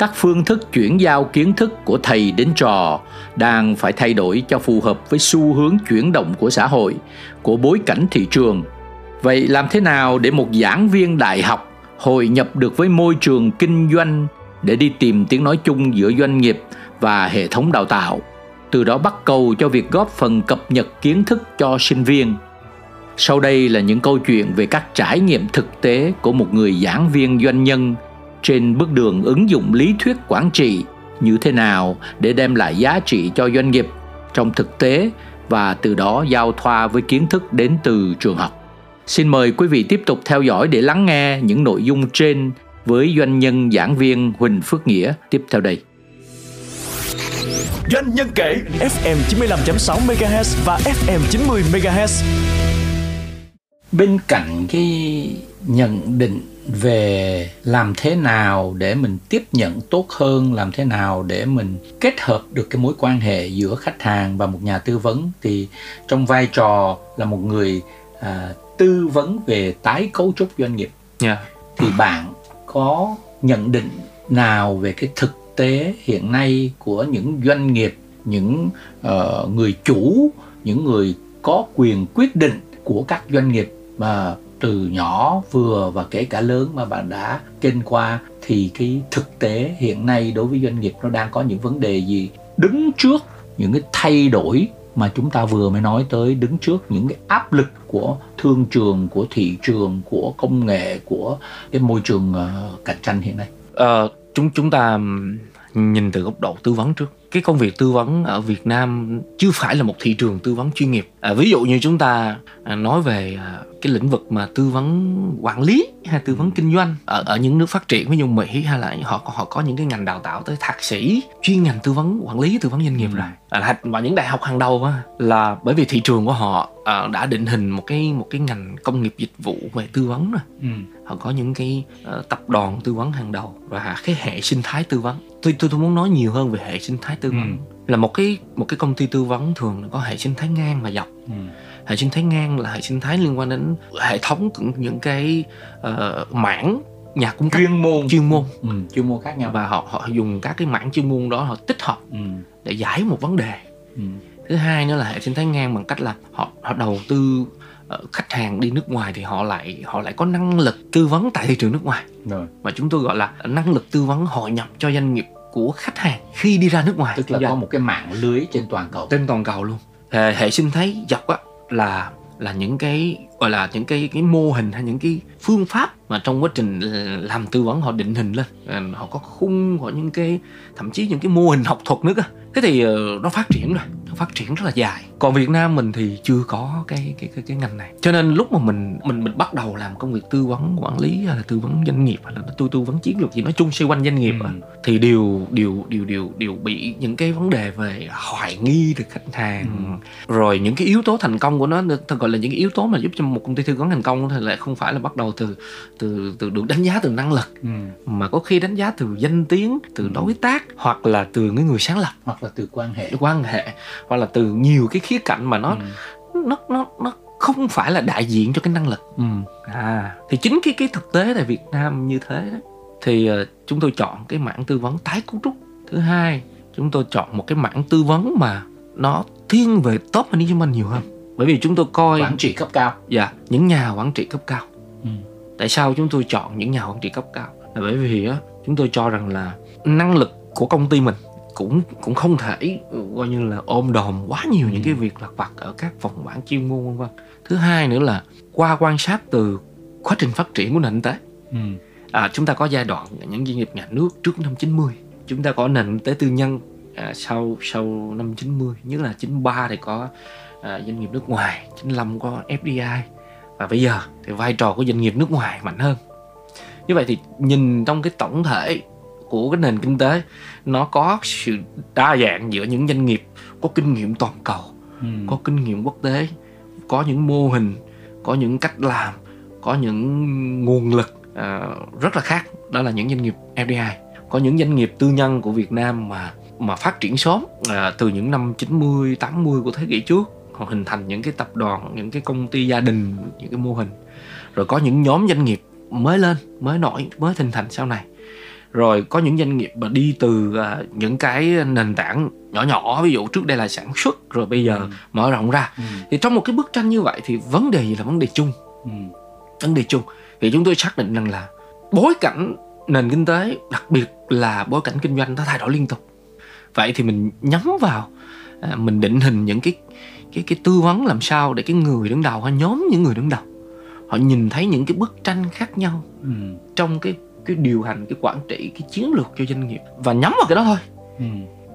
các phương thức chuyển giao kiến thức của thầy đến trò đang phải thay đổi cho phù hợp với xu hướng chuyển động của xã hội, của bối cảnh thị trường. Vậy làm thế nào để một giảng viên đại học hội nhập được với môi trường kinh doanh để đi tìm tiếng nói chung giữa doanh nghiệp và hệ thống đào tạo? Từ đó bắt cầu cho việc góp phần cập nhật kiến thức cho sinh viên. Sau đây là những câu chuyện về các trải nghiệm thực tế của một người giảng viên doanh nhân trên bước đường ứng dụng lý thuyết quản trị như thế nào để đem lại giá trị cho doanh nghiệp trong thực tế và từ đó giao thoa với kiến thức đến từ trường học. Xin mời quý vị tiếp tục theo dõi để lắng nghe những nội dung trên với doanh nhân giảng viên Huỳnh Phước Nghĩa tiếp theo đây. Doanh nhân kể FM 95.6 MHz và FM 90 MHz. Bên cạnh cái nhận định về làm thế nào để mình tiếp nhận tốt hơn làm thế nào để mình kết hợp được cái mối quan hệ giữa khách hàng và một nhà tư vấn thì trong vai trò là một người à, tư vấn về tái cấu trúc doanh nghiệp yeah. thì bạn có nhận định nào về cái thực tế hiện nay của những doanh nghiệp những uh, người chủ những người có quyền quyết định của các doanh nghiệp mà từ nhỏ vừa và kể cả lớn mà bạn đã kinh qua thì cái thực tế hiện nay đối với doanh nghiệp nó đang có những vấn đề gì? Đứng trước những cái thay đổi mà chúng ta vừa mới nói tới đứng trước những cái áp lực của thương trường của thị trường của công nghệ của cái môi trường uh, cạnh tranh hiện nay? À, chúng chúng ta nhìn từ góc độ tư vấn trước. Cái công việc tư vấn ở Việt Nam chưa phải là một thị trường tư vấn chuyên nghiệp à, ví dụ như chúng ta à, nói về à, cái lĩnh vực mà tư vấn quản lý hay tư vấn kinh doanh ở ở những nước phát triển ví dụ Mỹ hay là họ họ có những cái ngành đào tạo tới thạc sĩ chuyên ngành tư vấn quản lý tư vấn doanh nghiệp ừ. rồi à, và những đại học hàng đầu á, là bởi vì thị trường của họ à, đã định hình một cái một cái ngành công nghiệp dịch vụ về tư vấn rồi ừ. họ có những cái uh, tập đoàn tư vấn hàng đầu và cái hệ sinh thái tư vấn tôi tôi, tôi muốn nói nhiều hơn về hệ sinh thái tư vấn ừ. Là một cái một cái công ty tư vấn thường có hệ sinh thái ngang và dọc. Ừ. Hệ sinh thái ngang là hệ sinh thái liên quan đến hệ thống những cái uh, mảng nhà cung cấp. Chuyên môn. Chuyên môn. Ừ, chuyên môn khác nhau. Và họ họ dùng các cái mảng chuyên môn đó họ tích hợp ừ. để giải một vấn đề. Ừ. thứ hai nữa là hệ sinh thái ngang bằng cách là họ họ đầu tư uh, khách hàng đi nước ngoài thì họ lại họ lại có năng lực tư vấn tại thị trường nước ngoài. Rồi. và chúng tôi gọi là năng lực tư vấn hội nhập cho doanh nghiệp của khách hàng khi đi ra nước ngoài. Tức là có một cái mạng lưới trên toàn cầu. Trên toàn cầu luôn. Hệ, hệ sinh thái dọc á là là những cái gọi là những cái cái mô hình hay những cái phương pháp mà trong quá trình làm tư vấn họ định hình lên. Họ có khung có những cái thậm chí những cái mô hình học thuật nữa cơ. Thế thì ờ, nó phát triển rồi phát triển rất là dài còn Việt Nam mình thì chưa có cái cái cái, cái ngành này cho nên lúc mà mình mình mình bắt đầu làm công việc tư vấn quản lý hay là tư vấn doanh nghiệp hay là tôi tư vấn chiến lược gì nói chung xoay quanh doanh nghiệp ừ. thì đều đều đều đều đều bị những cái vấn đề về hoài nghi từ khách hàng ừ. rồi những cái yếu tố thành công của nó thật gọi là những cái yếu tố mà giúp cho một công ty tư vấn thành công thì lại không phải là bắt đầu từ từ từ được đánh giá từ năng lực ừ. mà có khi đánh giá từ danh tiếng từ ừ. đối tác hoặc là từ cái người sáng lập hoặc là từ quan hệ quan hệ hoặc là từ nhiều cái khía cạnh mà nó ừ. nó nó nó không phải là đại diện cho cái năng lực ừ. à thì chính cái cái thực tế tại Việt Nam như thế đó thì uh, chúng tôi chọn cái mảng tư vấn tái cấu trúc thứ hai chúng tôi chọn một cái mảng tư vấn mà nó thiên về top management nhiều hơn bởi vì chúng tôi coi quản trị cấp cao dạ những nhà quản trị cấp cao ừ. tại sao chúng tôi chọn những nhà quản trị cấp cao là bởi vì á chúng tôi cho rằng là năng lực của công ty mình cũng cũng không thể coi như là ôm đồm quá nhiều ừ. những cái việc lặt vặt ở các phòng ban chuyên môn vân vân. Thứ hai nữa là qua quan sát từ quá trình phát triển của nền kinh tế. Ừ. à, chúng ta có giai đoạn những doanh nghiệp nhà nước trước năm 90 chúng ta có nền kinh tế tư nhân à, sau sau năm 90 nhất là 93 thì có à, doanh nghiệp nước ngoài 95 có FDI và bây giờ thì vai trò của doanh nghiệp nước ngoài mạnh hơn. Như vậy thì nhìn trong cái tổng thể của cái nền kinh tế nó có sự đa dạng giữa những doanh nghiệp có kinh nghiệm toàn cầu Ừ. có kinh nghiệm quốc tế có những mô hình có những cách làm có những nguồn lực à, rất là khác. Đó là những doanh nghiệp FDI có những doanh nghiệp tư nhân của Việt Nam mà mà phát triển sớm à, từ những năm 90 80 của thế kỷ trước. Họ hình thành những cái tập đoàn những cái công ty gia đình những cái mô hình. Rồi có những nhóm doanh nghiệp mới lên mới nổi mới hình thành sau này rồi có những doanh nghiệp mà đi từ à, những cái nền tảng nhỏ nhỏ ví dụ trước đây là sản xuất rồi bây giờ Ừ. mở rộng ra Ừ. thì trong một cái bức tranh như vậy thì vấn đề gì là vấn đề chung Ừ. vấn đề chung thì chúng tôi xác định rằng là bối cảnh nền kinh tế đặc biệt là bối cảnh kinh doanh nó thay đổi liên tục vậy thì mình nhắm vào à, mình định hình những cái cái cái tư vấn làm sao để cái người đứng đầu hay nhóm những người đứng đầu họ nhìn thấy những cái bức tranh khác nhau Ừ. trong cái cái điều hành cái quản trị cái chiến lược cho doanh nghiệp và nhắm vào cái đó thôi. Ừ.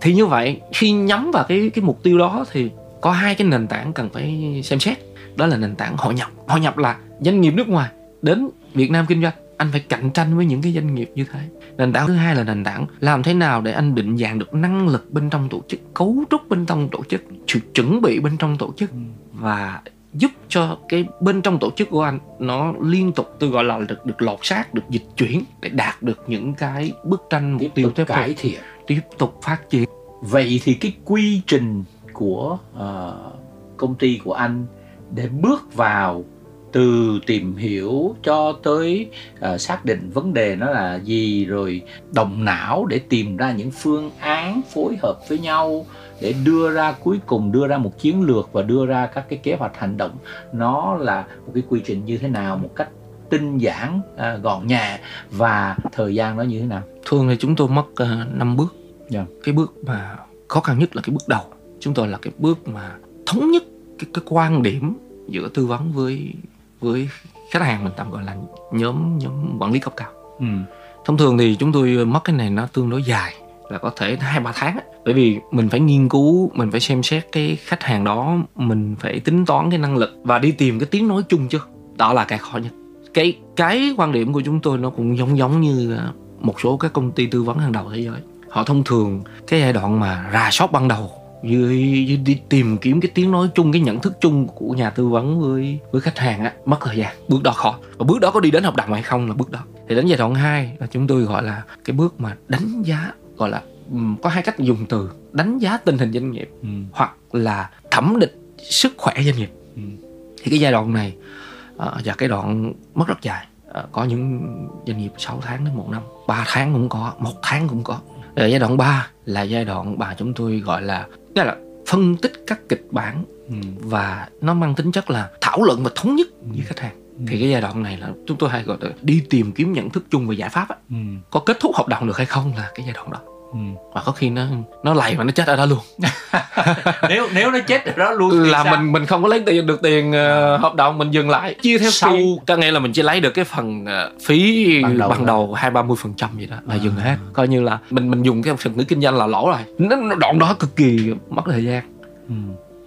thì như vậy khi nhắm vào cái cái mục tiêu đó thì có hai cái nền tảng cần phải xem xét. Đó là nền tảng hội nhập. Hội nhập là doanh nghiệp nước ngoài đến Việt Nam kinh doanh. Anh phải cạnh tranh với những cái doanh nghiệp như thế. Nền tảng thứ hai là nền tảng làm thế nào để anh định dạng được năng lực bên trong tổ chức cấu trúc bên trong tổ chức sự chuẩn bị bên trong tổ chức và giúp cho cái bên trong tổ chức của anh nó liên tục tôi gọi là được được lột xác được dịch chuyển để đạt được những cái bức tranh mục tiếp tiêu tiếp theo cải thiện. Tiếp tục phát triển. Vậy thì cái quy trình của ờ, công ty của anh để bước vào từ tìm hiểu cho tới ờ, xác định vấn đề nó là gì rồi động não để tìm ra những phương án phối hợp với nhau để đưa ra cuối cùng đưa ra một chiến lược và đưa ra các cái kế hoạch hành động. Nó là một cái quy trình như thế nào một cách tinh giản à, gọn nhẹ và thời gian nó như thế nào? Thường thì chúng tôi mất uh, 5 bước. Dạ. cái bước mà khó khăn nhất là cái bước đầu. Chúng tôi là cái bước mà thống nhất cái, cái quan điểm giữa tư vấn với với khách hàng mình tạm gọi là nhóm nhóm quản lý cấp cao. Ừ. thông thường thì chúng tôi mất cái này nó tương đối dài là có thể hai ba tháng bởi vì mình phải nghiên cứu mình phải xem xét cái khách hàng đó mình phải tính toán cái năng lực và đi tìm cái tiếng nói chung chứ. Đó là cái khó nhất. Cái cái quan điểm của chúng tôi nó cũng giống giống như à, một số các công ty tư vấn hàng đầu thế giới. Họ thông thường cái giai đoạn mà rà soát ban đầu dưới, dưới đi tìm kiếm cái tiếng nói chung cái nhận thức chung của nhà tư vấn với với khách hàng á mất thời gian. Bước đó khó. Và bước đó có đi đến hợp đồng hay không là bước đó. Thì đến giai đoạn 2 là chúng tôi gọi là cái bước mà đánh giá gọi là có hai cách dùng từ đánh giá tình hình doanh nghiệp Ừ. hoặc là thẩm định sức khỏe doanh nghiệp. Ừ. thì cái giai đoạn này ờ, và cái đoạn mất rất dài. Ờ, có những doanh nghiệp 6 tháng đến một năm 3 tháng cũng có một tháng cũng có. Rồi giai đoạn 3 là giai đoạn mà chúng tôi gọi là tức là phân tích các kịch bản Ừ. và nó mang tính chất là thảo luận và thống nhất với khách hàng thì cái giai đoạn này là chúng tôi hay gọi là đi tìm kiếm nhận thức chung về giải pháp á. Ừ. có kết thúc hợp đồng được hay không là cái giai đoạn đó Ừ. và có khi nó nó lầy và nó chết ở đó luôn nếu nếu nó chết ở đó luôn thì là sao? mình mình không có lấy tiền được tiền ờ, hợp đồng mình dừng lại chia theo Sau- sau có nghĩa là mình chỉ lấy được cái phần ờ, phí Ban đầu ban là- đầu hai ba mươi phần trăm gì đó là À. dừng hết coi như là mình mình dùng cái phần ngữ kinh doanh là lỗ rồi nó, nó đoạn đó cực kỳ mất thời gian Ừ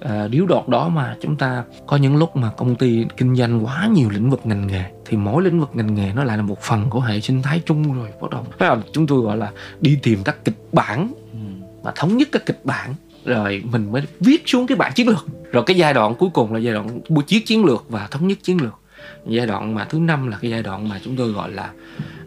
à, điếu đọt đó mà chúng ta có những lúc mà công ty kinh doanh quá nhiều lĩnh vực ngành nghề thì mỗi lĩnh vực ngành nghề nó lại là một phần của hệ sinh thái chung rồi bắt đầu. Là chúng tôi gọi là đi tìm các kịch bản mà thống nhất các kịch bản rồi mình mới viết xuống cái bản chiến lược. Rồi cái giai đoạn cuối cùng là giai đoạn buổi chiếc chiến lược và thống nhất chiến lược. Giai đoạn mà thứ năm là cái giai đoạn mà chúng tôi gọi là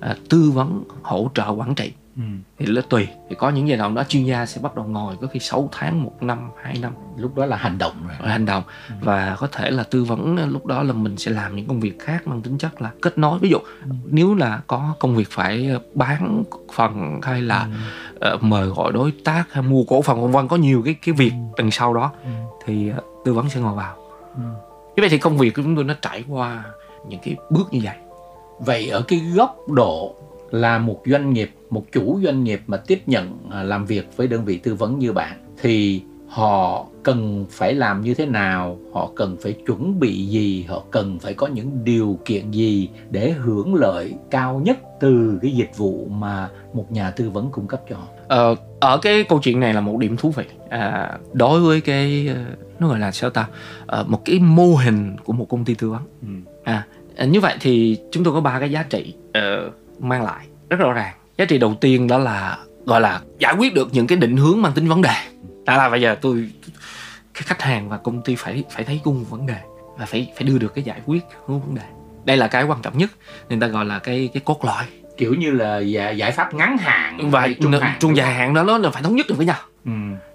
à, tư vấn hỗ trợ quản trị. Ừ. thì nó tùy. Thì có những giai đoạn đó chuyên gia sẽ bắt đầu ngồi có khi 6 tháng một năm hai năm. Lúc đó là hành động rồi. Hành động. Và có thể là tư vấn lúc đó là mình sẽ làm những công việc khác mang tính chất là kết nối. Ví dụ nếu là có công việc phải bán phần hay là ờ, mời gọi đối tác hay mua cổ phần vân vân có nhiều cái cái việc đằng sau đó Ừ. thì ờ, tư vấn sẽ ngồi vào. Ừ. như vậy thì công việc của chúng tôi nó trải qua những cái bước như vậy. Vậy ở cái góc độ là một doanh nghiệp một chủ doanh nghiệp mà tiếp nhận à, làm việc với đơn vị tư vấn như bạn thì họ cần phải làm như thế nào họ cần phải chuẩn bị gì họ cần phải có những điều kiện gì để hưởng lợi cao nhất từ cái dịch vụ mà một nhà tư vấn cung cấp cho họ? Ờ, ở cái câu chuyện này là một điểm thú vị. À, đối với cái ờ, nó gọi là sao ta? Ờ, một cái mô hình của một công ty tư vấn. Ừ. à, à, như vậy thì chúng tôi có ba cái giá trị ờ, mang lại rất rõ ràng giá trị đầu tiên đó là gọi là giải quyết được những cái định hướng mang tính vấn đề đó là bây giờ tôi cái khách hàng và công ty phải phải thấy cùng vấn đề và phải phải đưa được cái giải quyết hướng vấn đề đây là cái quan trọng nhất nên ta gọi là cái cái cốt lõi kiểu như là giải, giải pháp ngắn hạn và trung hạn trung dài hạn đó nó là phải thống nhất được với nhau ừ.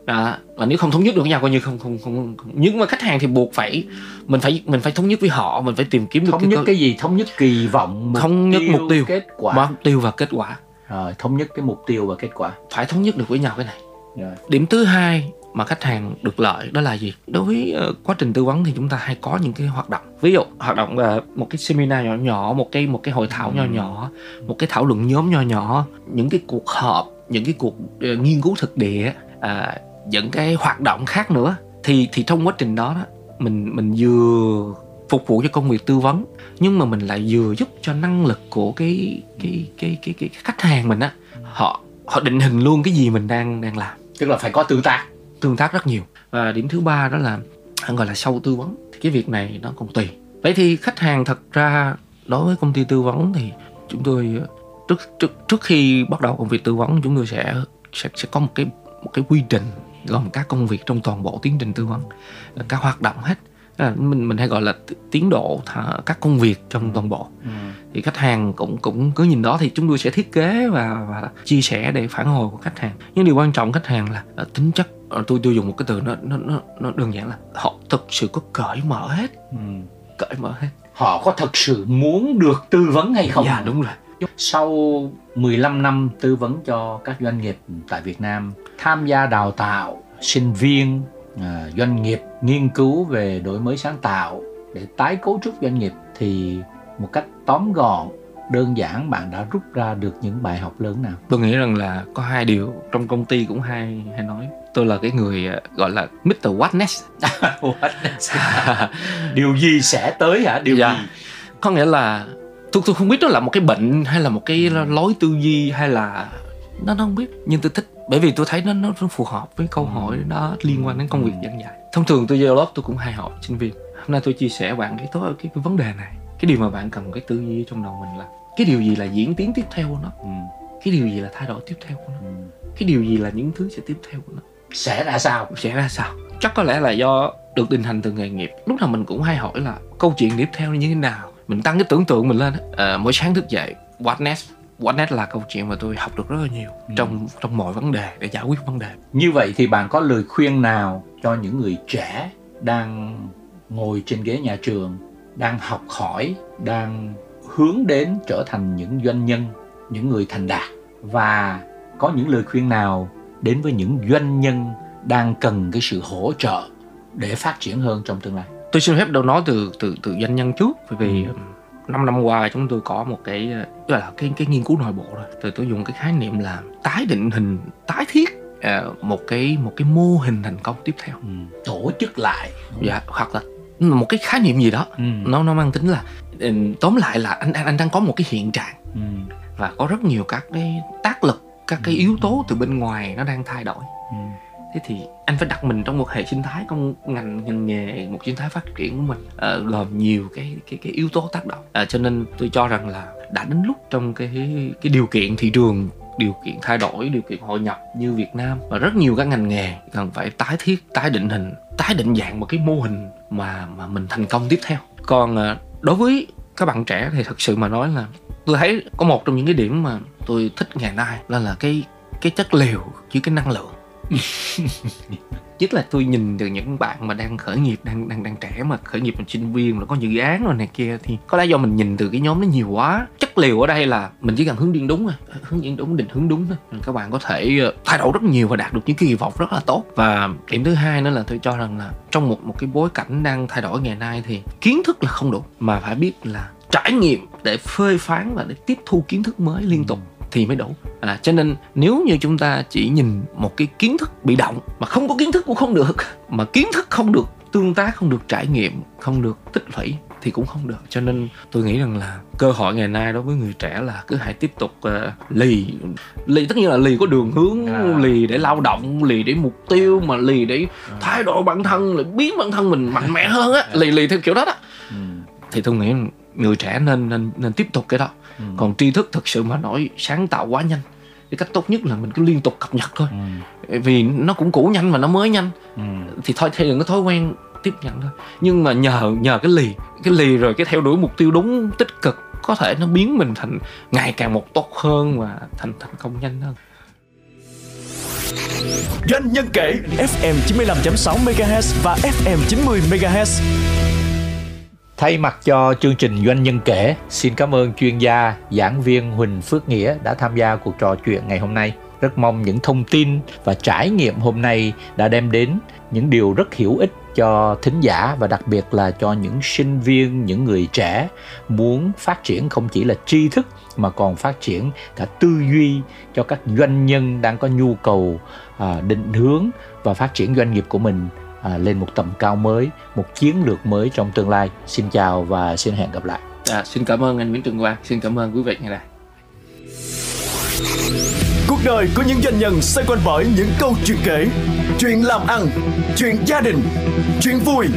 đó. và nếu không thống nhất được với nhau coi như không không không, không. nhưng mà khách hàng thì buộc phải mình phải mình phải thống nhất với họ mình phải tìm kiếm được thống cái nhất cơ- cái gì thống nhất kỳ vọng mục Thống nhất tiêu, mục tiêu. kết quả mục tiêu và kết quả rồi thống nhất cái mục tiêu và kết quả. Phải thống nhất được với nhau cái này. Rồi. Điểm thứ hai mà khách hàng được lợi đó là gì? Đối với ờ, quá trình tư vấn thì chúng ta hay có những cái hoạt động. Ví dụ hoạt động ờ, một cái seminar nhỏ nhỏ một cái một cái hội thảo nhỏ nhỏ một cái thảo luận nhóm nhỏ nhỏ. Những cái cuộc họp những cái cuộc ờ, nghiên cứu thực địa à, những cái hoạt động khác nữa. Thì thì trong quá trình đó, đó mình mình vừa phục vụ cho công việc tư vấn nhưng mà mình lại vừa giúp cho năng lực của cái cái cái cái cái, cái khách hàng mình á họ họ định hình luôn cái gì mình đang đang làm. Tức là phải có tương tác. Tương tác rất nhiều. Và điểm thứ ba đó là anh gọi là sau tư vấn. Thì cái việc này nó còn tùy. Vậy thì khách hàng thật ra đối với công ty tư vấn thì chúng tôi ờ, trước trước trước khi bắt đầu công việc tư vấn chúng tôi sẽ sẽ sẽ có một cái một cái quy trình gồm các công việc trong toàn bộ tiến trình tư vấn các hoạt động hết là mình mình hay gọi là tiến độ các công việc trong toàn bộ. Thì khách hàng cũng cũng cứ nhìn đó thì chúng tôi sẽ thiết kế và và chia sẻ để phản hồi của khách hàng. Nhưng điều quan trọng khách hàng là ờ, tính chất ờ, tôi tôi dùng một cái từ nó nó nó nó đơn giản là họ thực sự có cởi mở hết. Ừ. cởi mở hết. Họ có thật sự muốn được tư vấn hay không? Dạ đúng rồi. Sau 15 năm tư vấn cho các doanh nghiệp tại Việt Nam tham gia đào tạo sinh viên à, doanh nghiệp nghiên cứu về đổi mới sáng tạo để tái cấu trúc doanh nghiệp thì một cách tóm gọn đơn giản bạn đã rút ra được những bài học lớn nào? Tôi nghĩ rằng là có hai điều trong công ty cũng hay hay nói. Tôi là cái người ờ, gọi là Mr. What next điều gì sẽ tới hả? Điều Dạ. gì? Có nghĩa là tôi tôi không biết đó là một cái bệnh hay là một cái lối tư duy hay là nó nó không biết nhưng tôi thích bởi vì tôi thấy nó nó phù hợp với câu hỏi đó liên quan đến công việc giảng dạy. Thông thường tôi vô lớp tôi cũng hay hỏi sinh viên. Hôm nay tôi chia sẻ bạn cái tối cái, cái vấn đề này. Cái điều mà bạn cần cái tư duy trong đầu mình là cái điều gì là diễn tiến tiếp theo của nó? Ừ. cái điều gì là thay đổi tiếp theo của nó? Ừ. cái điều gì là những thứ sẽ tiếp theo của nó? Sẽ ra sao? Sẽ ra sao? Chắc có lẽ là do được định hành từ nghề nghiệp. Lúc nào mình cũng hay hỏi là câu chuyện tiếp theo như thế nào? Mình tăng cái tưởng tượng mình lên. Ờ, mỗi sáng thức dậy what next what next là câu chuyện mà tôi học được rất là nhiều trong trong mọi vấn đề để giải quyết vấn đề Như vậy thì bạn có lời khuyên nào cho những người trẻ đang ngồi trên ghế nhà trường, đang học hỏi, đang hướng đến trở thành những doanh nhân, những người thành đạt và có những lời khuyên nào đến với những doanh nhân đang cần cái sự hỗ trợ để phát triển hơn trong tương lai? tôi xin phép đâu nói từ từ từ doanh nhân trước bởi vì Ừ. ừm, năm năm qua chúng tôi có một cái gọi là cái cái nghiên cứu nội bộ rồi từ tôi dùng cái khái niệm là tái định hình tái thiết ờ, một cái một cái mô hình thành công tiếp theo Tổ chức lại. dạ hoặc là một cái khái niệm gì đó Ừ. nó nó mang tính là ừ, tóm lại là anh anh anh đang có một cái hiện trạng Ừ. và có rất nhiều các cái tác lực các cái yếu tố từ bên ngoài nó đang thay đổi Ừ thế thì anh phải đặt mình trong một hệ sinh thái trong ngành ngành nghề một sinh thái phát triển của mình à, gồm nhiều cái cái cái yếu tố tác động. À, cho nên tôi cho rằng là đã đến lúc trong cái cái điều kiện thị trường điều kiện thay đổi điều kiện hội nhập như Việt Nam và rất nhiều các ngành nghề cần phải tái thiết tái định hình tái định dạng một cái mô hình mà mà mình thành công tiếp theo. Còn à, đối với các bạn trẻ thì thật sự mà nói là tôi thấy có một trong những cái điểm mà tôi thích ngày nay là là cái cái chất liệu chứ cái năng lượng. nhất là tôi nhìn từ những bạn mà đang khởi nghiệp đang đang đang trẻ mà khởi nghiệp là sinh viên rồi có dự án rồi này kia thì có lẽ do mình nhìn từ cái nhóm nó nhiều quá. Chất liều ở đây là mình chỉ cần hướng đi đúng rồi hướng dẫn đúng định hướng đúng thôi. Nên các bạn có thể ờ, thay đổi rất nhiều và đạt được những kỳ vọng rất là tốt. Và điểm thứ hai nữa là tôi cho rằng là trong một một cái bối cảnh đang thay đổi ngày nay thì kiến thức là không đủ. Mà phải biết là trải nghiệm để phê phán và để tiếp thu kiến thức mới liên tục thì mới đủ à, cho nên nếu như chúng ta chỉ nhìn một cái kiến thức bị động mà không có kiến thức cũng không được mà kiến thức không được tương tác không được trải nghiệm không được tích lũy thì cũng không được cho nên tôi nghĩ rằng là cơ hội ngày nay đối với người trẻ là cứ hãy tiếp tục uh, lì lì tất nhiên là lì có đường hướng À. lì để lao động lì để mục tiêu mà lì để thay đổi bản thân là biến bản thân mình mạnh mẽ hơn á lì lì theo kiểu đó đó Ừ. thì tôi nghĩ người trẻ nên nên nên tiếp tục cái đó ừ. còn tri thức thực sự mà nói sáng tạo quá nhanh cái cách tốt nhất là mình cứ liên tục cập nhật thôi ừ. vì nó cũng cũ nhanh và nó mới nhanh ừ. thì thôi thay đừng có thói quen tiếp nhận thôi nhưng mà nhờ nhờ cái lì cái lì rồi cái theo đuổi mục tiêu đúng tích cực có thể nó biến mình thành ngày càng một tốt hơn và thành thành công nhanh hơn Doanh nhân kể FM 95.6 MHz và FM 90 MHz. Thay mặt cho chương trình Doanh nhân kể, xin cảm ơn chuyên gia, giảng viên Huỳnh Phước Nghĩa đã tham gia cuộc trò chuyện ngày hôm nay. Rất mong những thông tin và trải nghiệm hôm nay đã đem đến những điều rất hữu ích cho thính giả và đặc biệt là cho những sinh viên, những người trẻ muốn phát triển không chỉ là tri thức mà còn phát triển cả tư duy cho các doanh nhân đang có nhu cầu à, định hướng và phát triển doanh nghiệp của mình à, lên một tầm cao mới, một chiến lược mới trong tương lai. Xin chào và xin hẹn gặp lại. À, xin cảm ơn anh Nguyễn Trường Quang, xin cảm ơn quý vị nghe đây. Cuộc đời của những doanh nhân xoay quanh bởi những câu chuyện kể, chuyện làm ăn, chuyện gia đình, chuyện vui,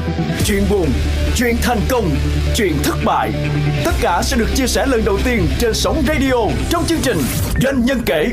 chuyện buồn, chuyện thành công, chuyện thất bại. Tất cả sẽ được chia sẻ lần đầu tiên trên sóng radio trong chương trình Doanh nhân kể